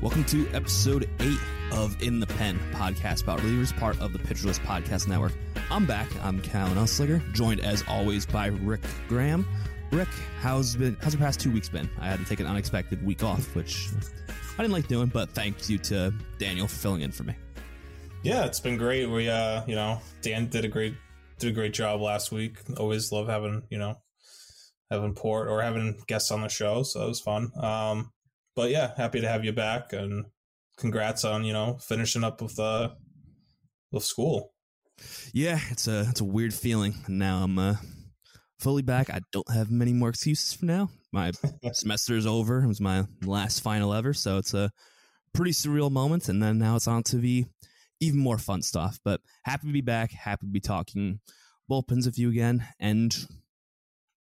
Welcome to episode eight of In the Pen podcast about relievers, part of the Pitcher List Podcast Network. I'm back. I'm Callen Usliger, joined as always by Rick Graham. Rick, how's been? How's the past two weeks been? I had to take an unexpected week off, which I didn't like doing, but thank you to Daniel for filling in for me. Yeah, it's been great. We, uh, you know, Dan did a great did a great job last week. Always love having you know having port or having guests on the show, so it was fun. Um, but yeah, happy to have you back and congrats on you know finishing up with uh with school. Yeah, it's a it's a weird feeling. Now I'm uh, fully back. I don't have many more excuses for now. My semester is over. It was my last final ever, so it's a pretty surreal moment. And then now it's on to the even more fun stuff. But happy to be back. Happy to be talking bullpens with you again. And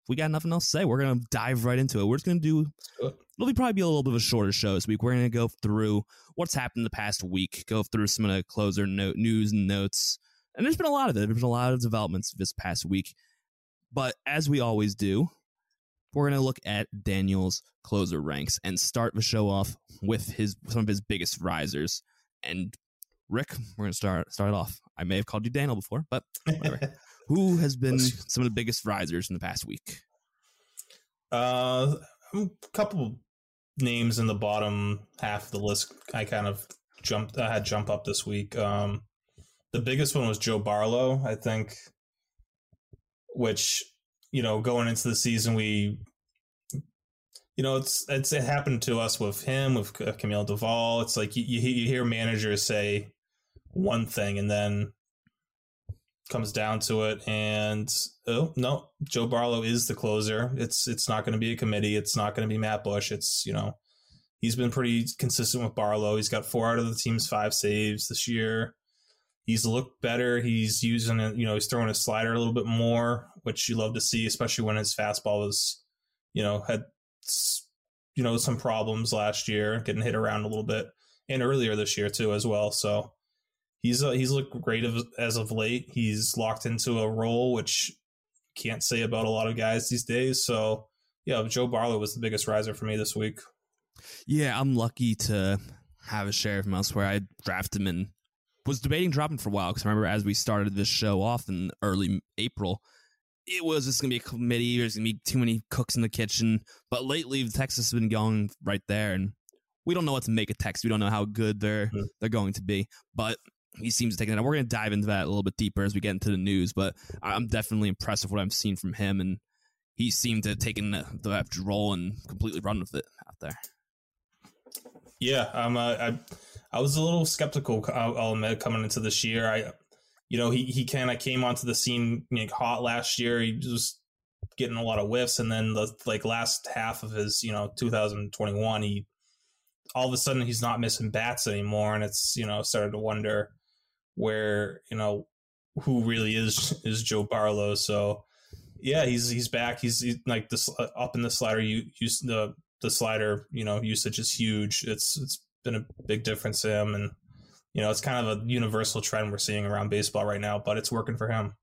we got nothing else to say. We're gonna dive right into it. We're just gonna do. It'll be probably be a little bit of a shorter show this week. We're gonna go through what's happened the past week. Go through some of the closer note news and notes. And there's been a lot of it. There's been a lot of developments this past week. But as we always do, we're going to look at Daniel's closer ranks and start the show off with his some of his biggest risers. And Rick, we're going to start start off. I may have called you Daniel before, but whatever. Who has been some of the biggest risers in the past week? Uh, a couple names in the bottom half of the list. I kind of jumped. I had jump up this week. Um, the biggest one was Joe Barlow, I think, which you know, going into the season, we, you know, it's it's it happened to us with him with Camilo Doval. It's like you you hear managers say one thing and then comes down to it and oh no joe barlow is the closer. It's it's not going to be a committee. It's not going to be matt bush. It's you know he's been pretty consistent with barlow. He's got four out of the team's five saves this year. He's looked better. He's using it you know he's throwing his slider a little bit more which you love to see especially when his fastball was you know had you know some problems last year getting hit around a little bit and earlier this year too as well. So he's uh, he's looked great as of late. He's locked into a role which can't say about a lot of guys these days. So yeah, Joe Barlow was the biggest riser for me this week. Yeah, I'm lucky to have a share of him elsewhere. I drafted him and was debating dropping for a while because I remember as we started this show off in early April, it was just gonna be a committee. There's gonna be too many cooks in the kitchen. But lately, Texas has been going right there, and we don't know what to make of Texas. We don't know how good they're mm-hmm. they're going to be. But he seems to take it. And we're going to dive into that a little bit deeper as we get into the news, but I'm definitely impressed with what I've seen from him, and he seemed to have taken the, the role and completely run with it out there. Yeah, um, uh, I I was a little skeptical. I'll, I'll admit coming into this year, I you know he he kind of came onto the scene hot last year. He was getting a lot of whiffs, and then the like last half of his you know 2021, he all of a sudden he's not missing bats anymore, and it's you know started to wonder where you know who really is is Joe Barlow. So yeah, he's he's back. He's, he's like this uh, up in the slider. You use the the slider. You know, usage is huge. It's it's been a big difference to him, and you know, it's kind of a universal trend we're seeing around baseball right now. But it's working for him.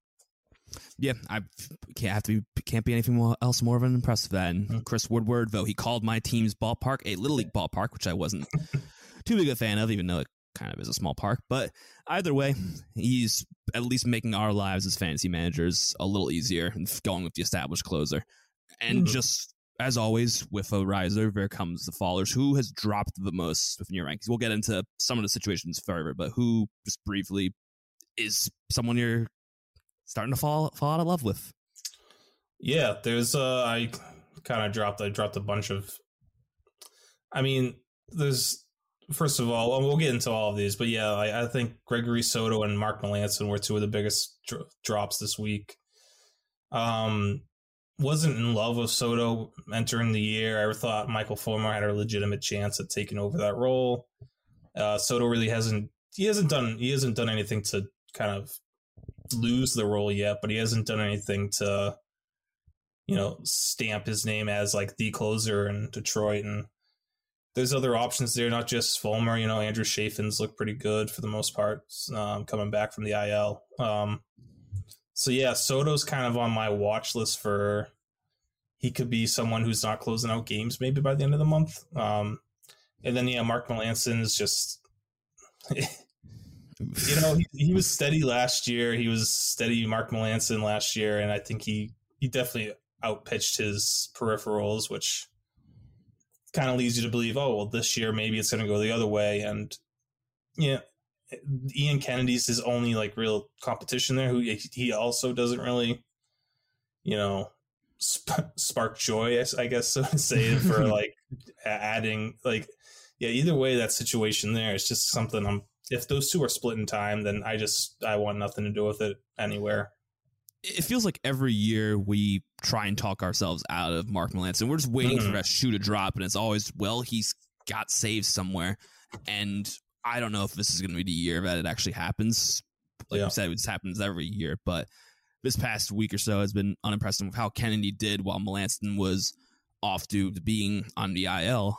Yeah, I can't have to be, can't be anything else more of an impressive than mm-hmm. Chris Woodward. Though he called my team's ballpark a little league ballpark, which I wasn't too big a fan of, even though it kind of is a small park. But either way, he's at least making our lives as fantasy managers a little easier and going with the established closer. And mm-hmm. just as always, with a riser, there comes the fallers. Who has dropped the most within your rankings? We'll get into some of the situations further, but who, just briefly, is someone you're starting to fall fall out of love with? Yeah, there's uh I kind of dropped I dropped a bunch of I mean, there's first of all, we'll get into all of these, but yeah, I, I think Gregory Soto and Mark Melancon were two of the biggest dro- drops this week. Um, wasn't in love with Soto entering the year. I thought Michael Fulmer had a legitimate chance at taking over that role. Uh, Soto really hasn't he hasn't done he hasn't done anything to kind of lose the role yet, but he hasn't done anything to you know stamp his name as like the closer in Detroit and there's other options there, not just Fulmer. You know, Andrew Chafin's looked pretty good for the most part, um, coming back from the IL. Um, so yeah, Soto's kind of on my watch list for he could be someone who's not closing out games maybe by the end of the month. Um, And then yeah, Mark Melancon is just you know, he, he, was steady last year. He was steady Mark Melancon last year, and I think he he definitely outpitched his peripherals, which kind of leads you to believe, oh well, this year maybe it's going to go the other way. And yeah, Ian Kennedy's his only like real competition there. Who he also doesn't really, you know, sp- spark joy, I guess so to say, for like adding like yeah. Either way, that situation there is just something I'm if those two are split in time, then I just I want nothing to do with it anywhere. It feels like every year we try and talk ourselves out of Mark Melancon. We're just waiting mm-hmm. for that shoe to drop, and it's always well he's got saved somewhere, and I don't know if this is going to be the year that it actually happens. Like yeah. you said, it happens every year, but this past week or so has been unimpressive with how Kennedy did while Melancon was off due to being on the IL.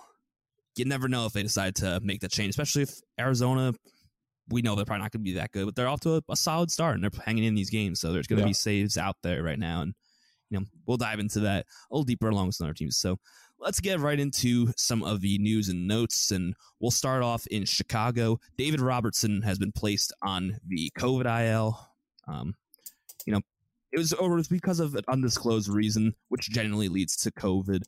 You never know if they decide to make that change, especially if Arizona we know they're probably not going to be that good, but they're off to a, a, solid start and they're hanging in these games. So there's going to yeah. be saves out there right now. And, you know, we'll dive into that a little deeper along with some other teams. So let's get right into some of the news and notes. And we'll start off in Chicago. David Robertson has been placed on the COVID IL. Um, you know, it was over because of an undisclosed reason, which generally leads to COVID.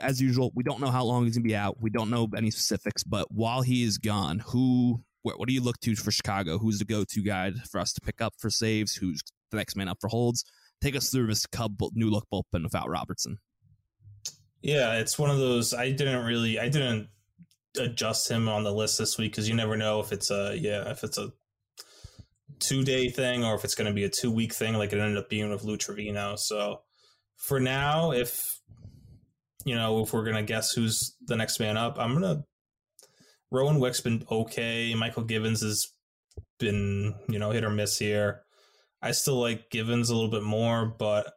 As usual, we don't know how long he's going to be out. We don't know any specifics, but while he is gone, who what, what do you look to for Chicago? Who's the go-to guy for us to pick up for saves? Who's the next man up for holds? Take us through this Cub new look bullpen without Robertson. Yeah, it's one of those. I didn't really, I didn't adjust him on the list this week because you never know if it's a yeah if it's a two day thing or if it's going to be a two week thing like it ended up being with Lou Trivino. So for now, if you know if we're gonna guess who's the next man up, I'm gonna Rowan Wick's been okay. Mychal Givens has been, you know, hit or miss here. I still like Givens a little bit more, but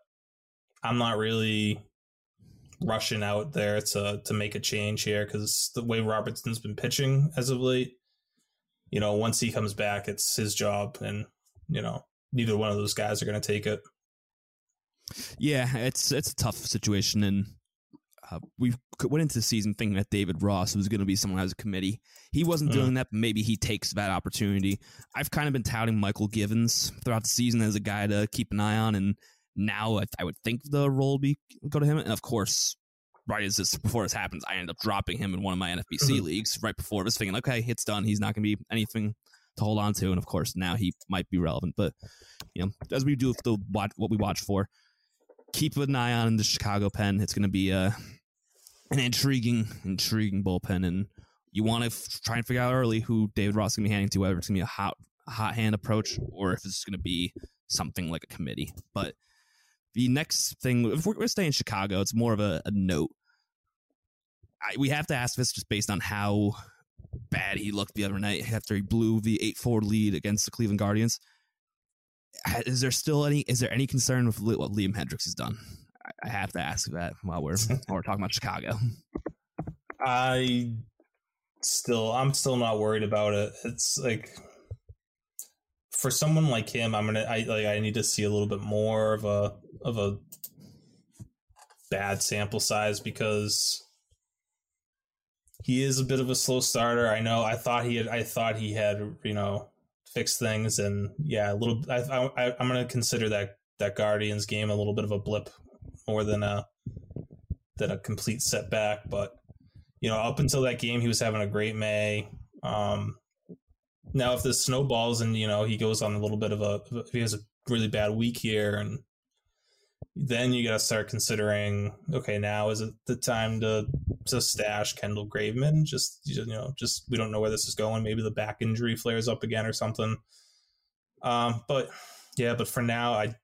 I'm not really rushing out there to to make a change here because the way Robertson's been pitching as of late, you know, once he comes back, it's his job, and you know, neither one of those guys are going to take it. Yeah, it's it's a tough situation, and uh, we went into the season thinking that David Ross was going to be someone as a committee. He wasn't mm. doing that, but maybe he takes that opportunity. I've kind of been touting Mychal Givens throughout the season as a guy to keep an eye on, and now I, I would think the role would be go to him. And of course, right as this before this happens, I end up dropping him in one of my NFBC mm-hmm. leagues right before this, thinking, okay, it's done. He's not going to be anything to hold on to, and of course now he might be relevant. But you know, as we do the what we watch for, keep an eye on the Chicago pen. It's going to be a an intriguing, intriguing bullpen, and you want to f- try and figure out early who David Ross is going to be handing to, whether it's going to be a hot, hot hand approach or if it's going to be something like a committee. But the next thing, if we're, we're staying in Chicago, it's more of a, a note. I, we have to ask this just based on how bad he looked the other night after he blew the 8-4 lead against the Cleveland Guardians. Is there still any? Is there any concern with what Liam Hendriks has done? I have to ask that while we're while we're talking about Chicago. I still I'm still not worried about it. It's like for someone like him, I'm gonna I like I need to see a little bit more of a of a bad sample size because he is a bit of a slow starter. I know. I thought he had. I thought he had. You know, fixed things, and yeah, a little. I, I I'm gonna consider that that Guardians game a little bit of a blip more than a than a complete setback. But you know, up until that game, he was having a great May. Um, now, if this snowballs and you know he goes on a little bit of a, if he has a really bad week here, and then you got to start considering, okay, now is it the time to to stash Kendall Graveman? Just you know, just we don't know where this is going. Maybe the back injury flares up again or something. Um, but yeah, but for now, I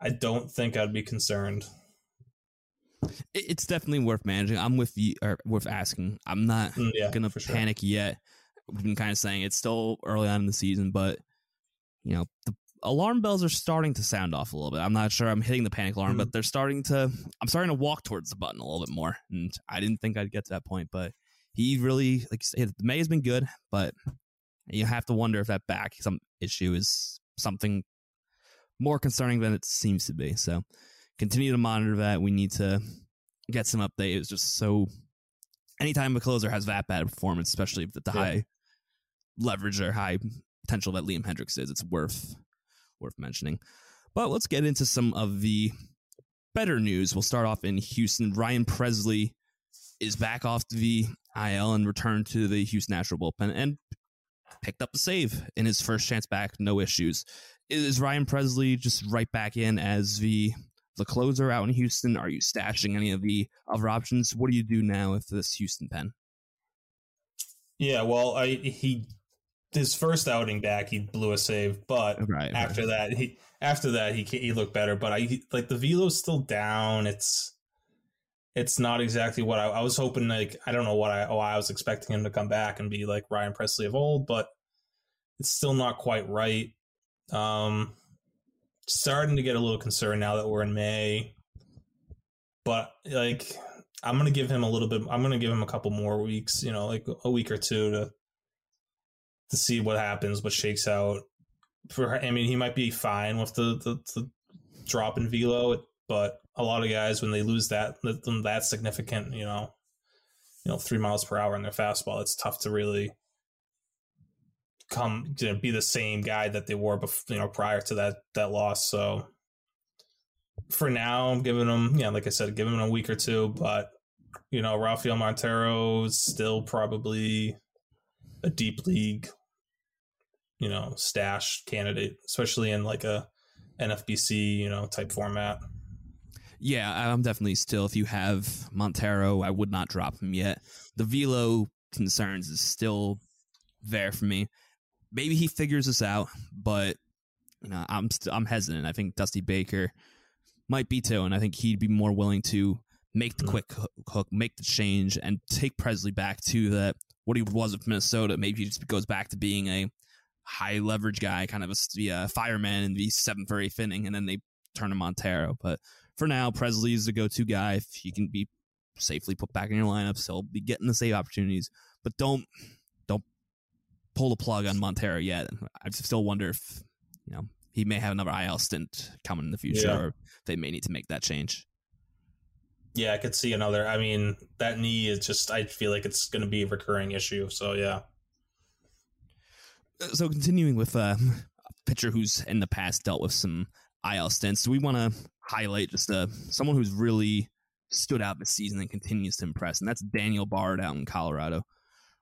I don't think I'd be concerned. It's definitely worth managing. I'm with you, or worth asking. I'm not mm, yeah, gonna panic sure. yet. We've been kind of saying it's still early on in the season, but you know the alarm bells are starting to sound off a little bit. I'm not sure I'm hitting the panic alarm, mm-hmm. but they're starting to. I'm starting to walk towards the button a little bit more, and I didn't think I'd get to that point, but he really like May has been good, but you have to wonder if that back some issue is something more concerning than it seems to be. So continue to monitor that. We need to get some update. It's just so anytime a closer has that bad performance, especially with the Yeah. high leverage or high potential that Liam Hendriks is, it's worth worth mentioning. But let's get into some of the better news. We'll start off in Houston. Ryan Pressly is back off the IL and returned to the Houston Natural bullpen and picked up a save in his first chance back, no issues. Is Ryan Pressly just right back in as the the closer out in Houston? Are you stashing any of the other options? What do you do now with this Houston pen? Yeah, well, I he his first outing back, he blew a save, but Right. after that, he after that he he looked better. But I like the velo's still down. It's it's not exactly what I, I was hoping. Like I don't know what I oh I was expecting him to come back and be like Ryan Pressly of old, but it's still not quite right. Um, starting to get a little concerned now that we're in May. But like I'm gonna give him a little bit. I'm gonna give him a couple more weeks. You know, like a week or two to to see what happens, what shakes out. For I mean, he might be fine with the the, the drop in velo, but a lot of guys when they lose that that significant, you know, you know, three miles per hour in their fastball, it's tough to really come to be the same guy that they were before, you know, prior to that that loss. So for now, I'm giving him, yeah, like I said, giving him a week or two, but you know, Rafael Montero is still probably a deep league, you know, stash candidate, especially in like a NFBC, you know, type format. Yeah, I'm definitely still. If you have Montero, I would not drop him yet. The velo concerns is still there for me. Maybe he figures this out, but you know, I'm st- I'm hesitant. I think Dusty Baker might be too, and I think he'd be more willing to make the Mhm. quick hook, make the change, and take Pressly back to the what he was with Minnesota. Maybe he just goes back to being a high leverage guy, kind of a yeah, fireman in the seventh or eighth inning, and then they turn to Montero. But for now, Pressly is the go-to guy. If he can be safely put back in your lineups, he'll be getting the save opportunities. But don't pull the plug on Montero yet. I still wonder if you know he may have another IL stint coming in the future, Yeah. or they may need to make that change. Yeah, I could see another. I mean, that knee is just, I feel like it's going to be a recurring issue. So, yeah. So continuing with uh, a pitcher who's in the past dealt with some IL stints, do we want to highlight just uh, someone who's really stood out this season and continues to impress, and that's Daniel Bard out in Colorado.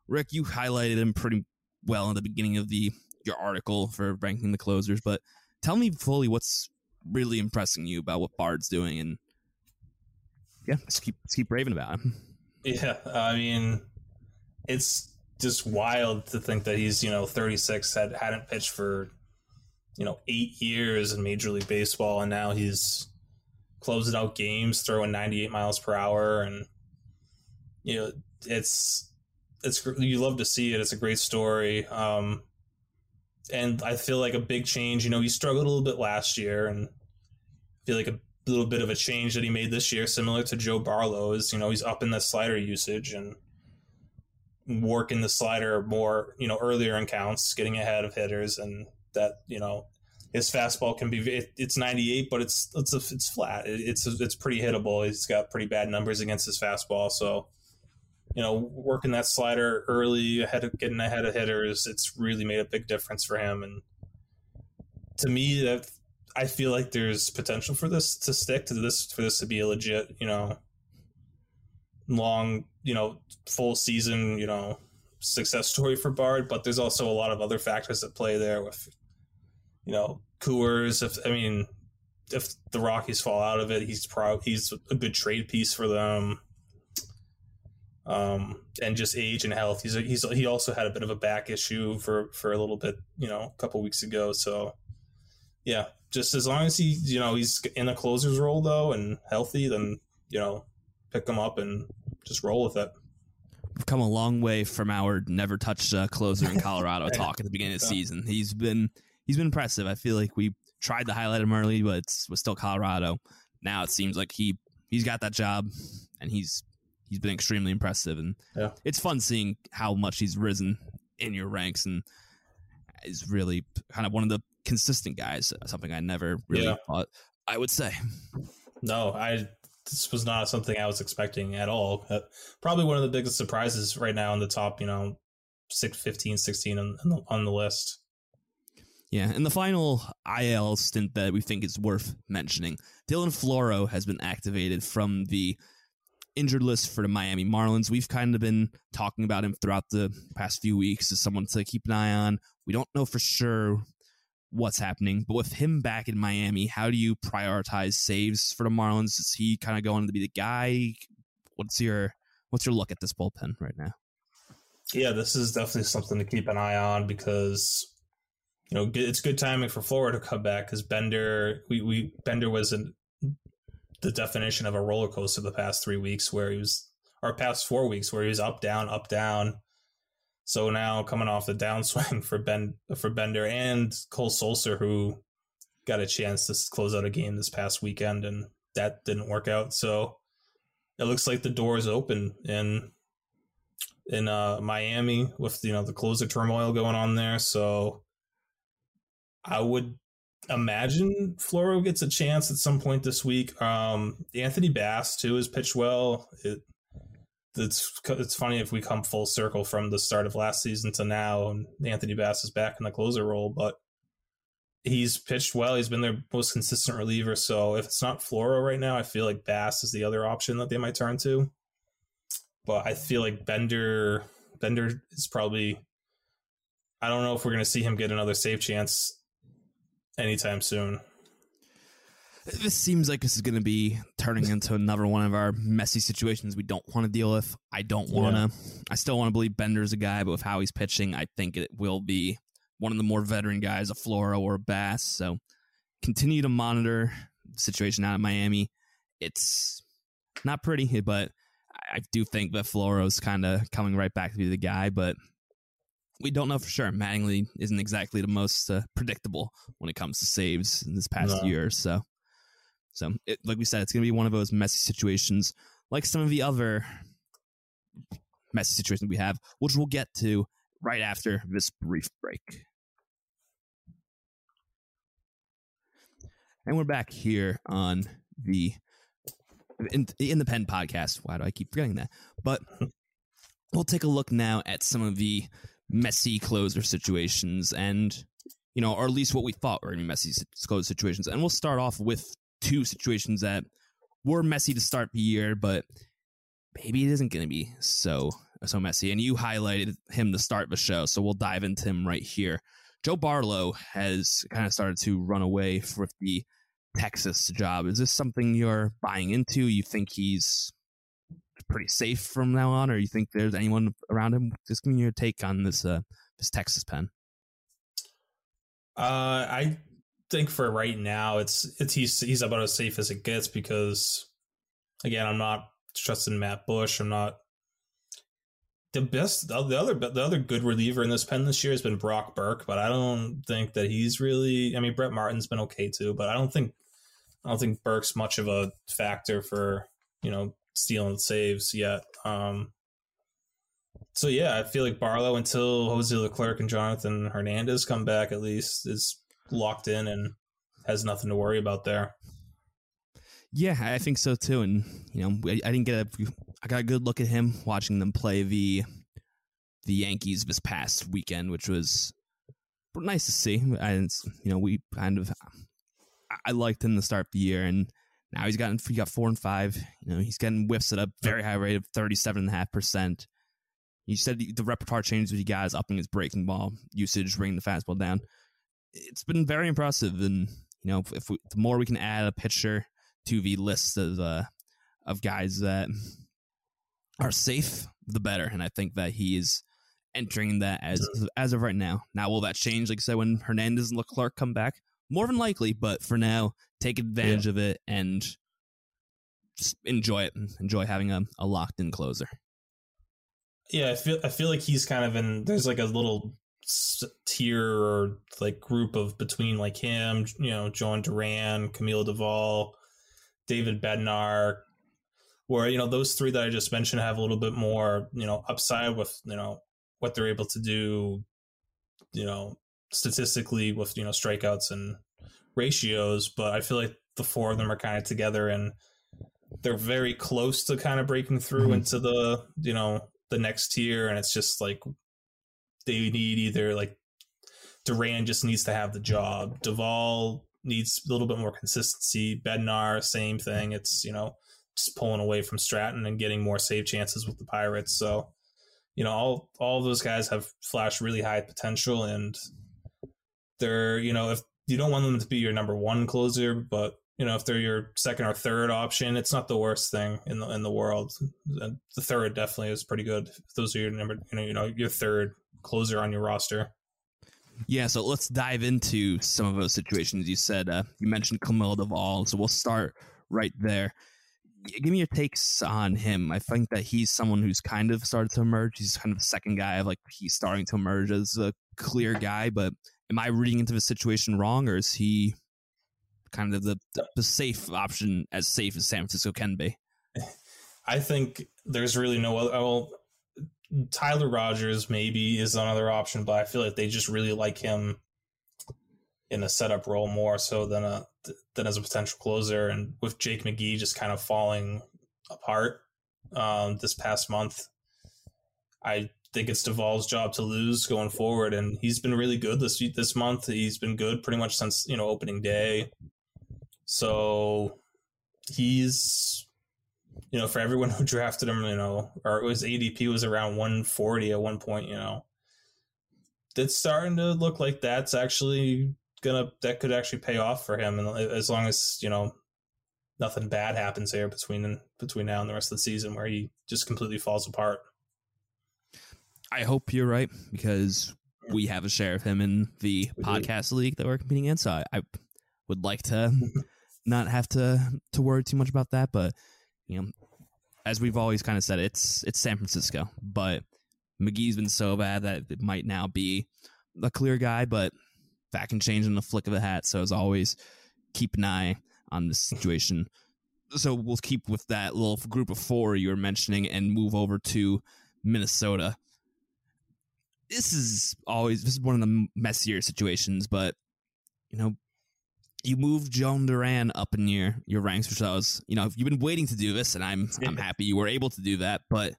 Rick, you highlighted him pretty well in the beginning of the your article for ranking the closers, but tell me fully what's really impressing you about what Bard's doing, and yeah, let's keep let's keep raving about him. Yeah. I mean, it's just wild to think that he's, you know, 36, had, hadn't pitched for, you know, eight years in Major League Baseball. And now he's closing out games, throwing 98 miles per hour. And, you know, it's, it's, you love to see it. It's a great story. Um, and I feel like a big change, you know, he struggled a little bit last year and I feel like a little bit of a change that he made this year, similar to Joe Barlow, is you know he's up in the slider usage and working the slider more, you know, earlier in counts, getting ahead of hitters, and that you know his fastball can be it, it's 98, but it's it's it's flat. It, it's it's pretty hittable. He's got pretty bad numbers against his fastball, so you know working that slider early ahead of getting ahead of hitters, it's really made a big difference for him. And to me, that I feel like there's potential for this to stick to this for this to be a legit, you know, long, you know, full season, you know, success story for Bard. But there's also a lot of other factors that play there with, you know, Coors. If I mean, if the Rockies fall out of it, he's pro he's a good trade piece for them. Um, and just age and health. He's a, he's he also had a bit of a back issue for for a little bit, you know, a couple weeks ago. So yeah, just as long as he, you know, he's in a closer's role though and healthy, then you know, pick him up and just roll with it. We've come a long way from our never touched a closer in Colorado talk at the beginning of the Yeah. season. He's been he's been impressive. I feel like we tried to highlight him early, but it was still Colorado. Now it seems like he he's got that job, and he's he's been extremely impressive. And Yeah. it's fun seeing how much he's risen in your ranks, and is really kind of one of the consistent guys. Something I never really Yeah. thought I would say. No, I this was not something I was expecting at all. Uh, probably one of the biggest surprises right now in the top, you know, 6, 15, 16 on, on, the, on the list. Yeah, and the final IL stint that we think is worth mentioning Dylan Floro has been activated from the injured list for the Miami Marlins. We've kind of been talking about him throughout the past few weeks as someone to keep an eye on. We don't know for sure what's happening, but with him back in Miami, how do you prioritize saves for the Marlins? Is he kind of going to be the guy? What's your what's your look at this bullpen right now? Yeah, this is definitely something to keep an eye on because you know it's good timing for Floro to come back because Bender we, we Bender was in the definition of a roller coaster the past three weeks where he was or past four weeks where he was up down up down. So now coming off the downswing for Ben for Bender and Cole Sulser who got a chance to close out a game this past weekend and that didn't work out. So it looks like the door is open in in uh, Miami with you know the closer turmoil going on there. So I would imagine Floro gets a chance at some point this week. Um, Anthony Bass too has pitched well. It, it's it's funny if we come full circle from the start of last season to now, and Anthony Bass is back in the closer role, but he's pitched well. He's been their most consistent reliever. So if it's not Floro right now, I feel like Bass is the other option that they might turn to. But I feel like Bender Bender is probably. I don't know if we're going to see him get another save chance anytime soon. This seems like this is going to be turning into another one of our messy situations we don't want to deal with. I don't want to. Yeah. I still want to believe Bender's a guy, but with how he's pitching, I think it will be one of the more veteran guys, a Floro or a Bass. So continue to monitor the situation out of Miami. It's not pretty, but I do think that Floro's kind of coming right back to be the guy. But we don't know for sure. Mattingly isn't exactly the most uh, predictable when it comes to saves in this past no. year. So, so it, like we said, it's going to be one of those messy situations, like some of the other messy situations we have, which we'll get to right after this brief break. And we're back here on the in, in the pen podcast. Why do I keep forgetting that? But we'll take a look now at some of the messy closer situations and you know or at least what we thought were gonna be messy closer situations. And we'll start off with two situations that were messy to start the year but maybe it isn't going to be so so messy. And you highlighted him to start the show so we'll dive into him right here. Joe barlow has kind of started to run away with the texas job. Is this something you're buying into? You think he's pretty safe from now on, or you think there's anyone around him? Just give me your take on this uh, this Texas pen. Uh, I think for right now, it's it's he's he's about as safe as it gets because, again, I'm not trusting Matt Bush. I'm not the best. The other the other good reliever in this pen this year has been Brock Burke, but I don't think that he's really. I mean, Brett Martin's been okay too, but I don't think I don't think Burke's much of a factor for you know stealing saves yet. Um, so yeah, I feel like Barlow until Jose Leclerc and Jonathan Hernandez come back at least is locked in and has nothing to worry about there. Yeah, I think so too. And you know, I, I didn't get a, I got a good look at him watching them play the the Yankees this past weekend, which was nice to see. And you know, we kind of I liked him to start the year, and now he's gotten he got four and five. You know, he's getting whiffs at a very high rate of thirty seven and a half percent. You said the repertoire changes he got is upping his breaking ball usage, bringing the fastball down. It's been very impressive, and you know, if we, the more we can add a pitcher to the list of uh, of guys that are safe, the better. And I think that he is entering that as as of right now. Now, will that change? Like I said, when Hernandez and Leclerc come back, more than likely, but for now, take advantage yeah. of it and just enjoy it enjoy having a, a locked in closer. Yeah, I feel I feel like he's kind of in. There's like a little tier or like group of between like him, you know, Jhoan Duran, Camilo Doval, David Bednar, where you know those three that I just mentioned have a little bit more you know upside with you know what they're able to do, you know, statistically with you know strikeouts and ratios, but I feel like the four of them are kind of together and they're very close to kind of breaking through Mhm. into the you know the next tier, and it's just like they need either like Duran just needs to have the job. Doval needs a little bit more consistency. Bednar, same thing. It's you know just pulling away from Stratton and getting more save chances with the Pirates. So you know all all those guys have flashed really high potential, and they're you know if you don't want them to be your number one closer, but you know if they're your second or third option, it's not the worst thing in the in the world. The third definitely is pretty good. If those are your number, you know, you know your third closer on your roster. Yeah, so let's dive into some of those situations. You said uh, you mentioned Camilo Doval, so we'll start right there. Give me your takes on him. I think that he's someone who's kind of started to emerge. He's kind of the second guy like he's starting to emerge as a clear guy. But am I reading into the situation wrong, or is he kind of the the, the safe option, as safe as San Francisco can be? I think there's really no other. Well, Tyler Rogers maybe is another option, but I feel like they just really like him in a setup role more so than a than as a potential closer. And with Jake McGee just kind of falling apart um, this past month, I think it's Duvall's job to lose going forward. And he's been really good this this month. He's been good pretty much since you know opening day. So he's you know, for everyone who drafted him, you know, or was ADP was around 140 at one point, you know, it's starting to look like that's actually gonna that could actually pay off for him, and as long as you know nothing bad happens here between between now and the rest of the season, where he just completely falls apart. I hope you're right because we have a share of him in the We do. podcast league that we're competing in. So I, I would like to not have to to worry too much about that. But you know, as we've always kind of said, it's it's San Francisco. But McGee's been so bad that it might now be a clear guy, but that can change in the flick of a hat. So as always, keep an eye on the situation. So we'll keep with that little group of four you were mentioning and move over to Minnesota this is always this is one of the messier situations, but you know, you move Jhoan Duran up in your your ranks, which I was, you know, you've been waiting to do this, and I'm I'm happy you were able to do that. But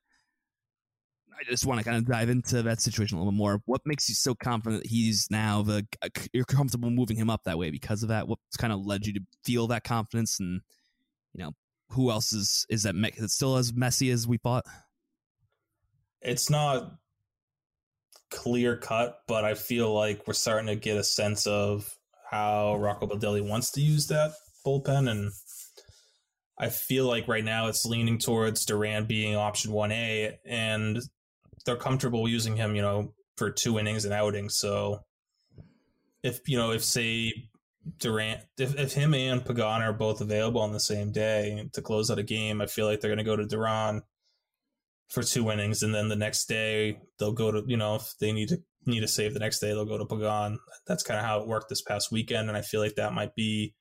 I just want to kind of dive into that situation a little bit more. What makes you so confident that he's now the uh, you're comfortable moving him up that way because of that? What's kind of led you to feel that confidence, and you know, who else is is that? Me- is it still as messy as we thought? It's not clear cut, but I feel like we're starting to get a sense of how Rocco Baldelli wants to use that bullpen, and I feel like right now it's leaning towards Duran being option one A, and they're comfortable using him, you know, for two innings and outings. So if you know, if say Durant, if, if him and Pagan are both available on the same day to close out a game, I feel like they're going to go to Duran for two innings, and then the next day they'll go to you know if they need to need to save the next day they'll go to Pagan. That's kind of how it worked this past weekend, and I feel like that might be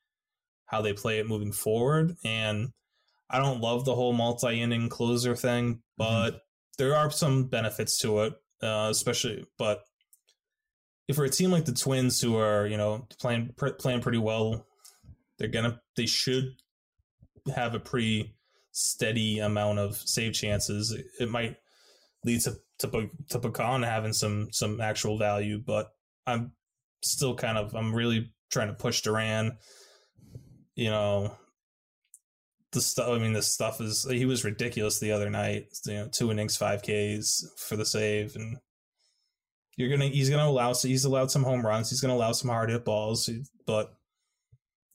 how they play it moving forward. And I don't love the whole multi-inning closer thing, but there are some benefits to it, uh, especially. But if we're a team like the Twins, who are you know playing pr- playing pretty well, they're gonna they should have a pretty steady amount of save chances. It, might lead to to to Pagan having some some actual value, but I'm still kind of I'm really trying to push Duran. You know, the stuff. I mean, this stuff is he was ridiculous the other night. You know, two innings, five Ks for the save, and you're gonna he's gonna allow he's allowed some home runs. He's gonna allow some hard hit balls, but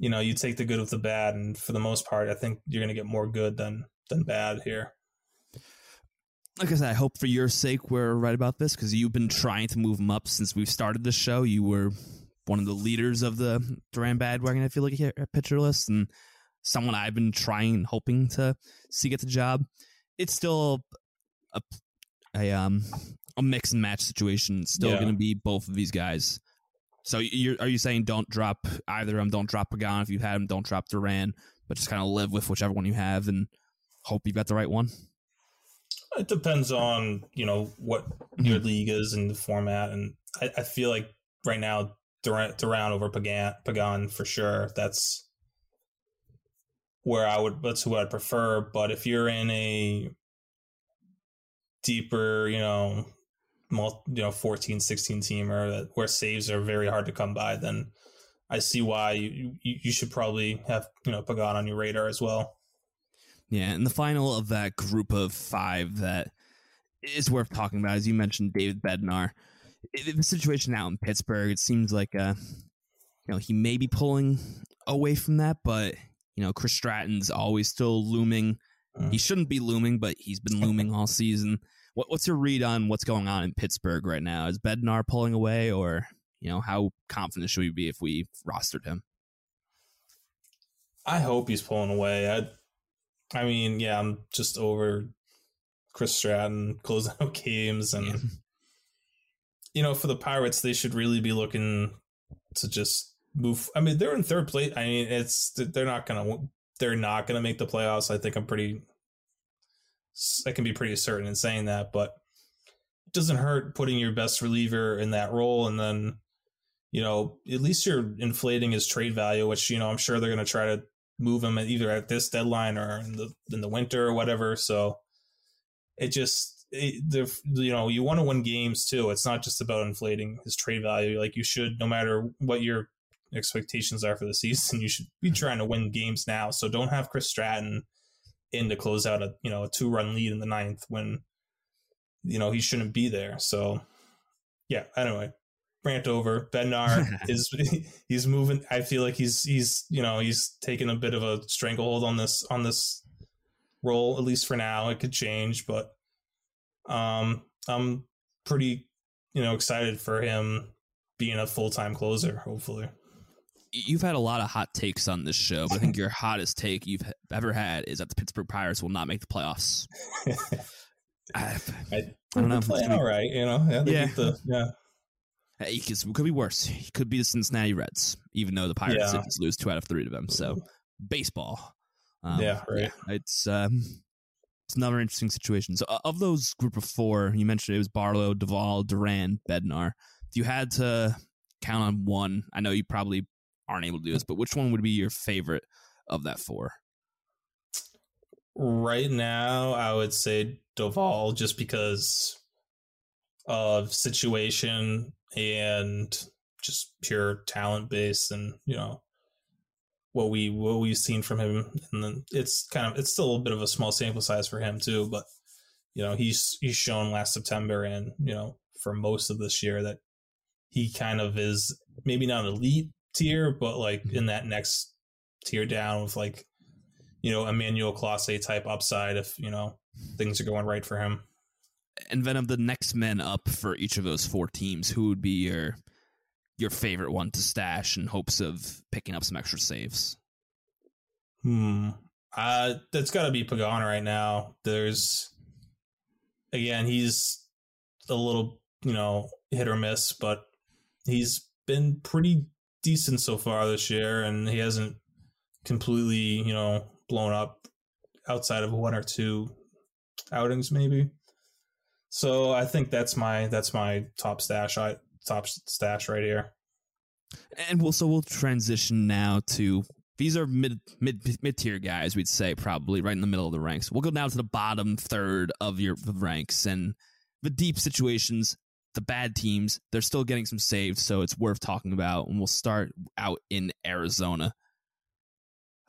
you know, you take the good with the bad, and for the most part, I think you're gonna get more good than than bad here. like I said, I hope for your sake we're right about this because you've been trying to move him up since we've started the show. You were one of the leaders of the Duran bandwagon. I feel like here at Pitcher List, and someone I've been trying and hoping to see get the job. It's still a, a um a mix and match situation. It's still Yeah. going to be both of these guys. So you're are you saying don't drop either of them? Don't drop Pagan if you had him. Don't drop Duran, but just kind of live with whichever one you have and hope you've got the right one. It depends on you know what mm-hmm. your league is and the format, and I, I feel like right now Durant Duran over Pagan Pagan for sure. That's where I would that's who I'd prefer. But if you're in a deeper, you know, you know, 14, 16 teamer where saves are very hard to come by, then I see why you, you, should probably have, you know, Pagan on your radar as well. Yeah, and the final of that group of five that is worth talking about, as you mentioned, David Bednar. The situation out in Pittsburgh, it seems like uh, you know he may be pulling away from that, but you know Chris Stratton's always still looming. Mm. He shouldn't be looming, but he's been looming all season. What, what's your read on what's going on in Pittsburgh right now? Is Bednar pulling away, or you know how confident should we be if we rostered him? I hope he's pulling away. I, I mean, yeah, I'm just over Chris Stratton closing out games, and yeah. you know, for the Pirates, they should really be looking to just move. I mean, they're in third place. I mean, it's they're not gonna they're not gonna make the playoffs. I think I'm pretty I can be pretty certain in saying that, but it doesn't hurt putting your best reliever in that role and then you know, at least you're inflating his trade value, which you know I'm sure they're going to try to move him either at this deadline or in the in the winter or whatever. So it just it, the you know you want to win games too. It's not just about inflating his trade value. Like you should, no matter what your expectations are for the season, you should be trying to win games now. So don't have Chris Stratton in to close out a you know a two run lead in the ninth when you know he shouldn't be there. So yeah, anyway, rant over. Bednar is he's moving. I feel like he's he's you know he's taking a bit of a stranglehold on this on this role at least for now. It could change, but um, I'm pretty you know excited for him being a full time closer. Hopefully you've had a lot of hot takes on this show, but I think your hottest take you've ever had is that the Pittsburgh Pirates will not make the playoffs. I, I, don't know. Playing all right, you know. Yeah, yeah. The, yeah. Hey, it could be worse. It could be the Cincinnati Reds, even though the Pirates yeah. lose two out of three to them. So baseball. Um, yeah, right. Yeah, it's um, it's another interesting situation. So of those group of four, you mentioned it was Barlow, Doval, Duran, Bednar. If you had to count on one, I know you probably aren't able to do this, but which one would be your favorite of that four? Right now, I would say Doval, just because of situation and just pure talent base, and you know what we what we've seen from him. And then it's kind of it's still a bit of a small sample size for him too, but you know he's he's shown last September and you know for most of this year that he kind of is maybe not elite tier, but like mm-hmm. in that next tier down with like, you know, Emmanuel Clase type upside if, you know, things are going right for him. And then of the next men up for each of those four teams, who would be your your favorite one to stash in hopes of picking up some extra saves? Hmm. Uh that's gotta be Pagano right now. There's again, he's a little, you know, hit or miss, but he's been pretty decent so far this year, and he hasn't completely, you know, blown up outside of one or two outings, maybe. So I think that's my that's my top stash. I top stash right here. And we'll so we'll transition now to these are mid mid mid tier guys. We'd say probably right in the middle of the ranks. We'll go down to the bottom third of your ranks and the deep situations the bad teams, they're still getting some saves, so it's worth talking about. And we'll start out in Arizona.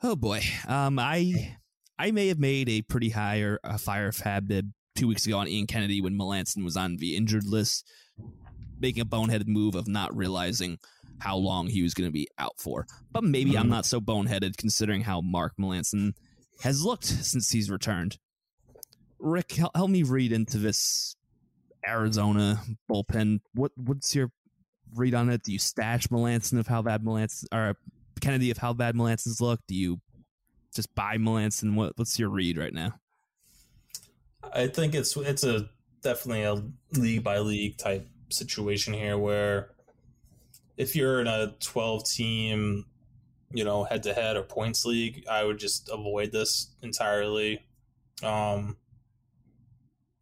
Oh boy, um, I I may have made a pretty high or a fire fab two weeks ago on Ian Kennedy when Melancon was on the injured list, making a boneheaded move of not realizing how long he was going to be out for. But maybe mm-hmm. I'm not so boneheaded considering how Mark Melancon has looked since he's returned. Rick, help me read into this Arizona bullpen. What what's your read on it? Do you stash Melancon of how bad Melancon or Kennedy of how bad Melancon's look? Do you just buy Melancon? What what's your read right now? I think it's it's a definitely a league by league type situation here where if you're in a 12 team, you know, head to head or points league, I would just avoid this entirely. Um,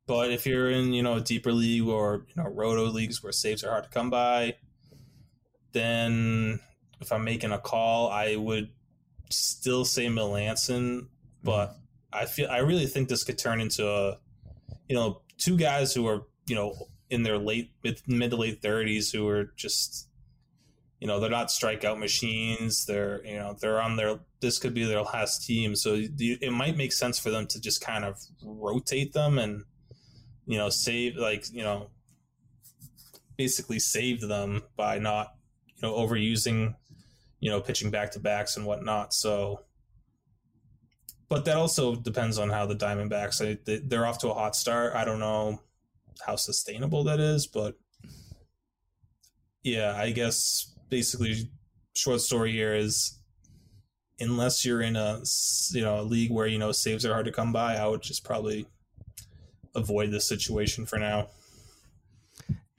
but if you're in, you know, a deeper league or, you know, roto leagues where saves are hard to come by, then if I'm making a call, I would still say Melancon, but I feel I really think this could turn into a, you know, two guys who are you know in their late mid, mid to late thirties who are just, you know, they're not strikeout machines. They're you know they're on their this could be their last team, so it might make sense for them to just kind of rotate them and you know save like you know basically save them by not you know overusing you know pitching back to backs and whatnot. So but that also depends on how the Diamondbacks they're off to a hot start. I don't know how sustainable that is, but yeah, I guess basically short story here is unless you're in a you know a league where you know saves are hard to come by, I would just probably avoid this situation for now.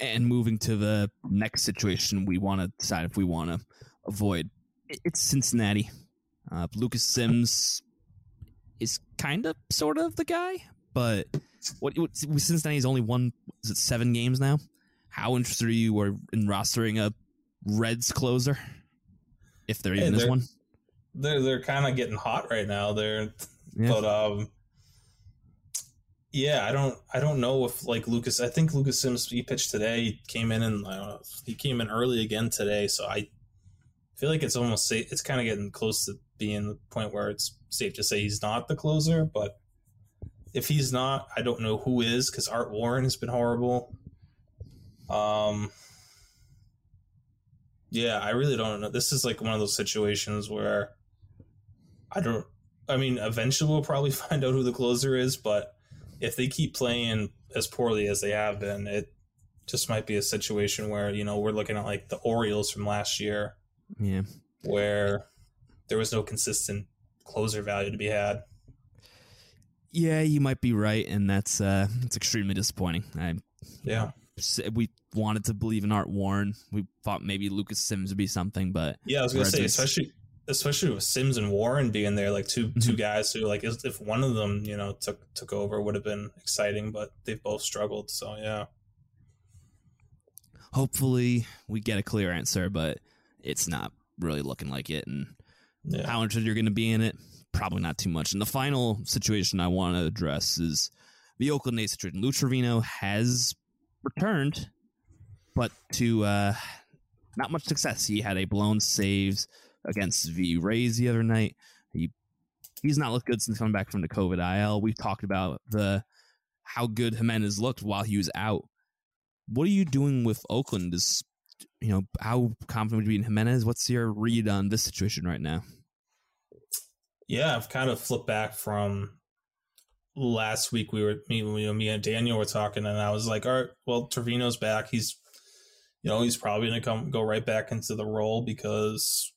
And moving to the next situation, we want to decide if we want to avoid. It's Cincinnati. Uh, Lucas Sims is kind of sort of the guy, but what, what Cincinnati's only won is it seven games now? How interested are you in rostering a Reds closer? If there even hey, is one. They're they're kind of getting hot right now. They're yeah. but um yeah, I don't I don't know if like Lucas I think Lucas Sims he pitched today. He came in and I he came in early again today, so I feel like it's almost safe it's kind of getting close to being the point where it's safe to say he's not the closer, but if he's not, I don't know who is because Art Warren has been horrible. Um, yeah, I really don't know. This is like one of those situations where I don't. I mean, eventually we'll probably find out who the closer is, but if they keep playing as poorly as they have been, it just might be a situation where you know we're looking at like the Orioles from last year, yeah, where there was no consistent closer value to be had. Yeah, you might be right, and that's uh, it's extremely disappointing. I, yeah, we wanted to believe in Art Warren. We thought maybe Lucas Sims would be something, but yeah, I was gonna say, especially especially with Sims and Warren being there, like 2 mm-hmm. two guys who like if one of them you know took took over would have been exciting, but they've both struggled. So yeah, hopefully we get a clear answer, but it's not really looking like it. And yeah. how interested you're going to be in it, probably not too much. And the final situation I want to address is the Oakland A's situation. Lou Trivino has returned, but to uh, not much success. He had a blown saves against V Rays the other night. He he's not looked good since coming back from the COVID IL. We've talked about the how good Jimenez looked while he was out. What are you doing with Oakland? Is you know how confident would you be in Jimenez? What's your read on this situation right now? Yeah, I've kind of flipped back from last week. We were me, me and Daniel were talking, and I was like, "All right, well, Trivino's back. He's, you know, he's probably going to come go right back into the role because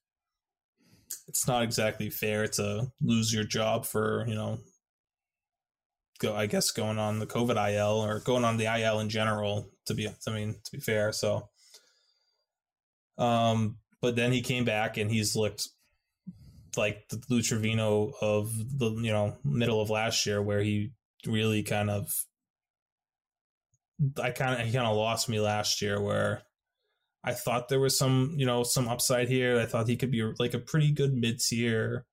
it's not exactly fair to lose your job for you know, go I guess going on the COVID IL or going on the IL in general. To be, I mean, to be fair, so." Um, but then he came back and he's looked like the Lou Trivino of the you know middle of last year, where he really kind of, I kind of he kind of lost me last year, where I thought there was some you know some upside here. I thought he could be like a pretty good mid tier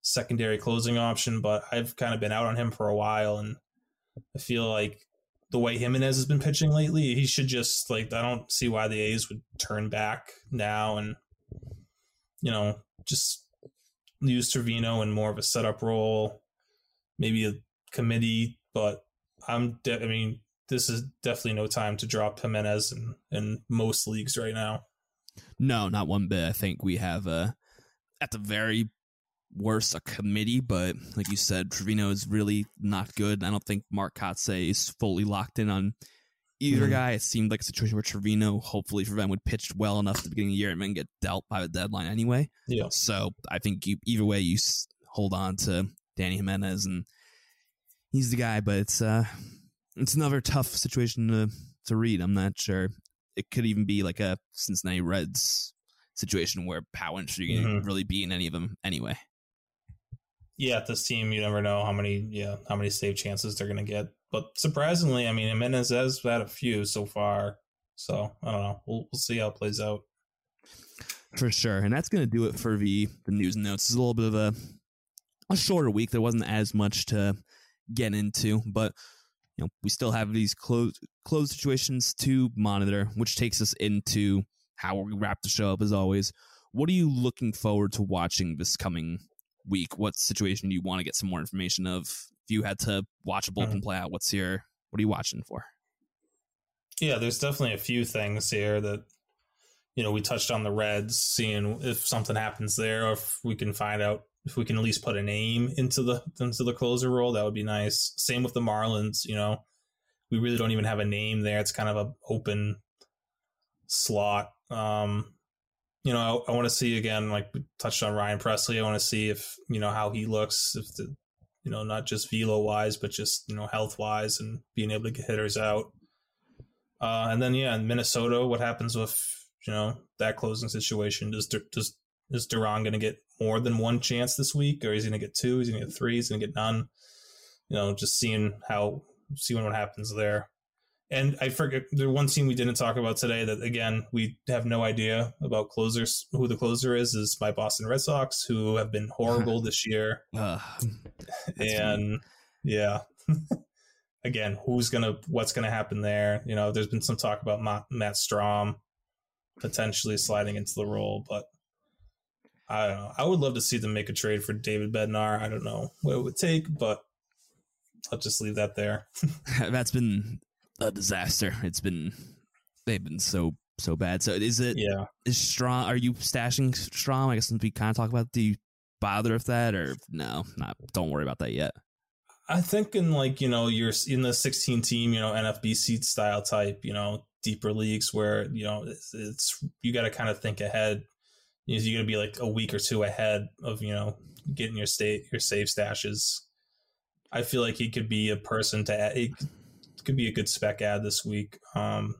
secondary closing option, but I've kind of been out on him for a while, and I feel like the way Jimenez has been pitching lately, he should just like I don't see why the A's would turn back now and you know just use Trivino in more of a setup role, maybe a committee, but I'm de- I mean, this is definitely no time to drop Jimenez in, in most leagues right now. No, not one bit. I think we have a at the very worst a committee, but like you said, Trivino is really not good. I don't think Mark Kotsay is fully locked in on either mm guy. It seemed like a situation where Trivino, hopefully for them, would pitch well enough at the beginning of the year and then get dealt by the deadline anyway. Yeah. So I think you, either way, you hold on to Danny Jimenez, and he's the guy. But it's uh, it's another tough situation to to read. I'm not sure. It could even be like a Cincinnati Reds situation where how interested you mm-hmm. really be in any of them anyway. Yeah, this team, you never know how many yeah how many save chances they're gonna get but surprisingly, I mean, Jimenez has had a few so far. So I don't know. We'll, we'll see how it plays out. For sure. And that's going to do it for the, the news and notes. It's a little bit of a, a shorter week. There wasn't as much to get into, but know, we still have these closed closed situations to monitor, which takes us into how we wrap the show up as always. What are you looking forward to watching this coming week? What situation do you want to get some more information of? If you had to watch a bullpen mm-hmm. play out, what's your what are you watching for? Yeah, there's definitely a few things here that you know we touched on the Reds, seeing if something happens there, or if we can find out if we can at least put a name into the into the closer role, that would be nice. Same with the Marlins, you know, we really don't even have a name there. It's kind of a open slot. Um, you know, I, I want to see again, like touched on Ryan Pressly. I want to see if you know how he looks, if the you know not just velo wise, but just you know health wise and being able to get hitters out. Uh, and then yeah, in Minnesota, what happens with you know that closing situation? Does does is Duran going to get more than one chance this week, or is he going to get two? Is he going to get three? Is he going to get none? You know, just seeing how seeing what happens there. And I forget the one team we didn't talk about today that again we have no idea about closers. Who the closer is is my Boston Red Sox, who have been horrible this year. Uh, and yeah, again, who's gonna what's gonna happen there? You know, there's been some talk about Matt Strahm potentially sliding into the role, but I don't know. I would love to see them make a trade for David Bednar. I don't know what it would take, but I'll just leave that there. That's been a disaster. It's been they've been so so bad. So is it? Yeah. Is Strahm? Are you stashing Strahm? I guess since we kind of talk about, do you bother with that or no? Not. Don't worry about that yet. I think in like you know you're in the 16 team you know NFBC style type you know deeper leagues where you know it's, it's you got to kind of think ahead. You are going to be like a week or two ahead of you know getting your state your save stashes. I feel like he could be a person to add. He could be a good spec ad this week. Um,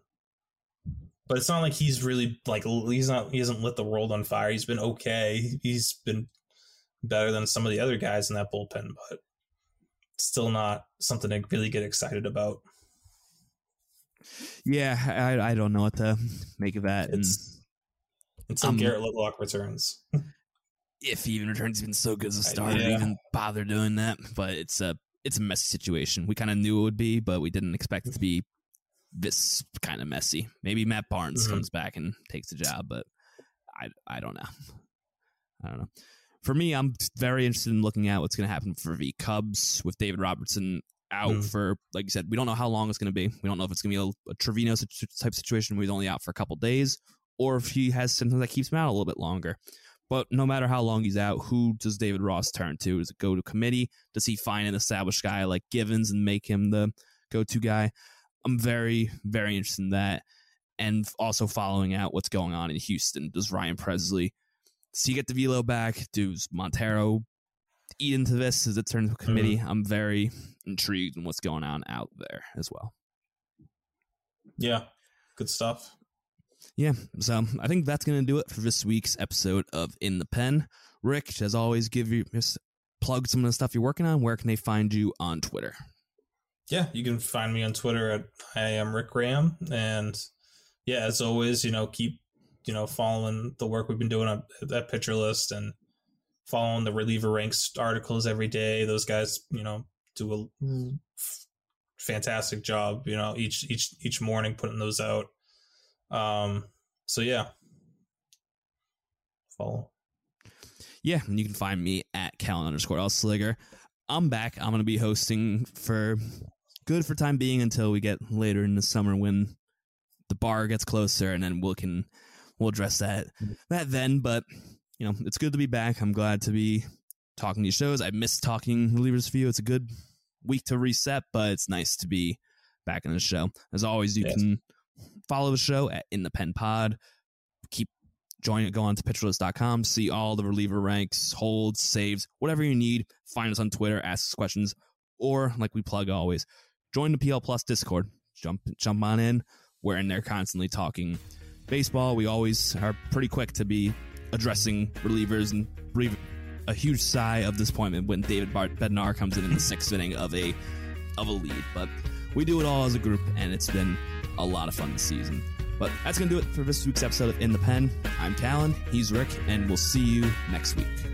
but it's not like he's really like he's not he hasn't lit the world on fire. He's been okay. He's been better than some of the other guys in that bullpen, but still not something to really get excited about. Yeah, I, I don't know what to make of that. It's, and, until um, Garrett Whitlock returns. if he even returns, he's been so good as a starter yeah. to even bother doing that. But it's a it's a messy situation. We kind of knew it would be, but we didn't expect it to be this kind of messy. Maybe Matt Barnes mm-hmm. comes back and takes the job, but I I don't know. I don't know. For me, I'm very interested in looking at what's going to happen for the Cubs with David Robertson out mm. for, like you said, we don't know how long it's going to be. We don't know if it's going to be a, a Trivino type situation where he's only out for a couple days, or if he has something that keeps him out a little bit longer. But no matter how long he's out, who does David Ross turn to? Does it go to committee? Does he find an established guy like Givens and make him the go to guy? I'm very, very interested in that. And also following out what's going on in Houston. Does Ryan Pressly does he get the velo back? Does Montero eat into this as it turns to committee? Mm-hmm. I'm very intrigued in what's going on out there as well. Yeah, good stuff yeah, so I think that's going to do it for this week's episode of In the Pen. Rick, as always, give you plug some of the stuff you're working on. Where can they find you on Twitter? Yeah, you can find me on Twitter at I am Rick Graham, and yeah, as always, you know, keep you know following the work we've been doing on that Pitcher List and following the reliever ranks articles every day. Those guys, you know, do a fantastic job. You know, each each each morning putting those out. Um, so yeah, follow. Yeah, and you can find me at Callen underscore L Sliger. I'm back. I'm going to be hosting for good for time being until we get later in the summer when the bar gets closer, and then we'll can we'll address that that then. But you know, it's good to be back. I'm glad to be talking these shows. I miss talking relievers view. It's a good week to reset, but it's nice to be back in the show. As always, you yes. can follow the show at In the Pen Pod. Keep join it. Go on to pitcherlist.com. See all the reliever ranks, holds, saves, whatever you need. Find us on Twitter. Ask us questions, or like we plug always, join the PL Plus Discord. Jump jump on in. We're in there constantly talking baseball. We always are pretty quick to be addressing relievers and a huge sigh of disappointment when David Bart Bednar comes in in the sixth inning of a of a lead. But we do it all as a group, and it's been a lot of fun this season. But that's going to do it for this week's episode of In the Pen. I'm Callen, he's Rick, and we'll see you next week.